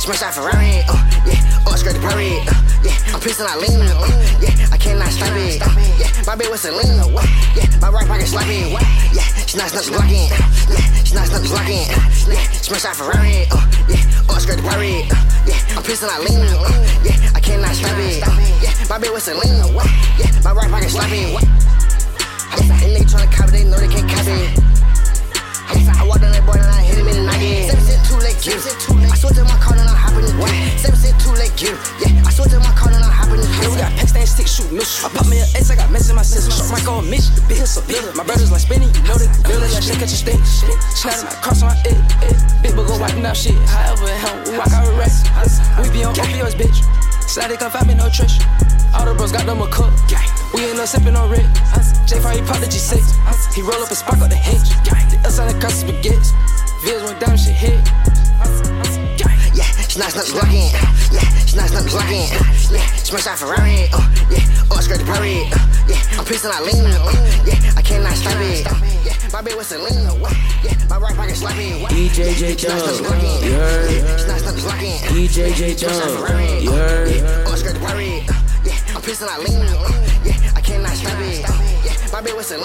smash out Ferrari, uh, yeah, uh, skirt the parade, uh, yeah, I'm pissing out lean, uh, yeah, I cannot stop it, uh, yeah, my bitch was Selena, what, yeah, my right pocket sloppy, what, yeah, she not blocking, yeah, she not blocking, yeah, smash out Ferrari, uh, yeah, uh, skirt the parade, uh, yeah, I'm pissing out lean, uh, yeah, I cannot stop it, uh, yeah, my bitch was Selena, what, yeah, my right pocket sloppy, yeah, and they tryna copy, they know they can't copy. And I'm hopping the what? Seven cent too late, give. Yeah, I switched to my car and I'm hopping the Yeah, we got pack stand stick shoot miss. I pop me an ace, I got mess in my system. Short mic on Mitch, the bitch so bitter. My brothers like spinning, you know they really like shake at your stick. Snapping my cross on my head, big but go wiping out shit. However, it help, we walk out with rest. We be on opioids, bitch. Slide come find me no trash. All the bros got them a cup. We ain't no sippin' on red. J5 he pop the G6. He roll up and spark up the hinge. The on the cuss spaghetti. Vils went down, shit hit. Nice, not. Yeah, she nice, not blocking. Yeah, smash out Ferrari. Uh, yeah, skirt the parade. Uh, yeah, I'm pissing out lean. Uh, yeah, I cannot stop it. Uh, yeah, my was Selena. Yeah, my right pocket sloppy. What? EJJ She nice, not Dub, blocking. you heard? Yeah, she nice, not blocking. EJJ Dub, you heard? Yeah, skirt the parade. Uh, yeah, I'm pissing out lean. Uh, yeah, I cannot stop it. Uh, yeah, my was Selena.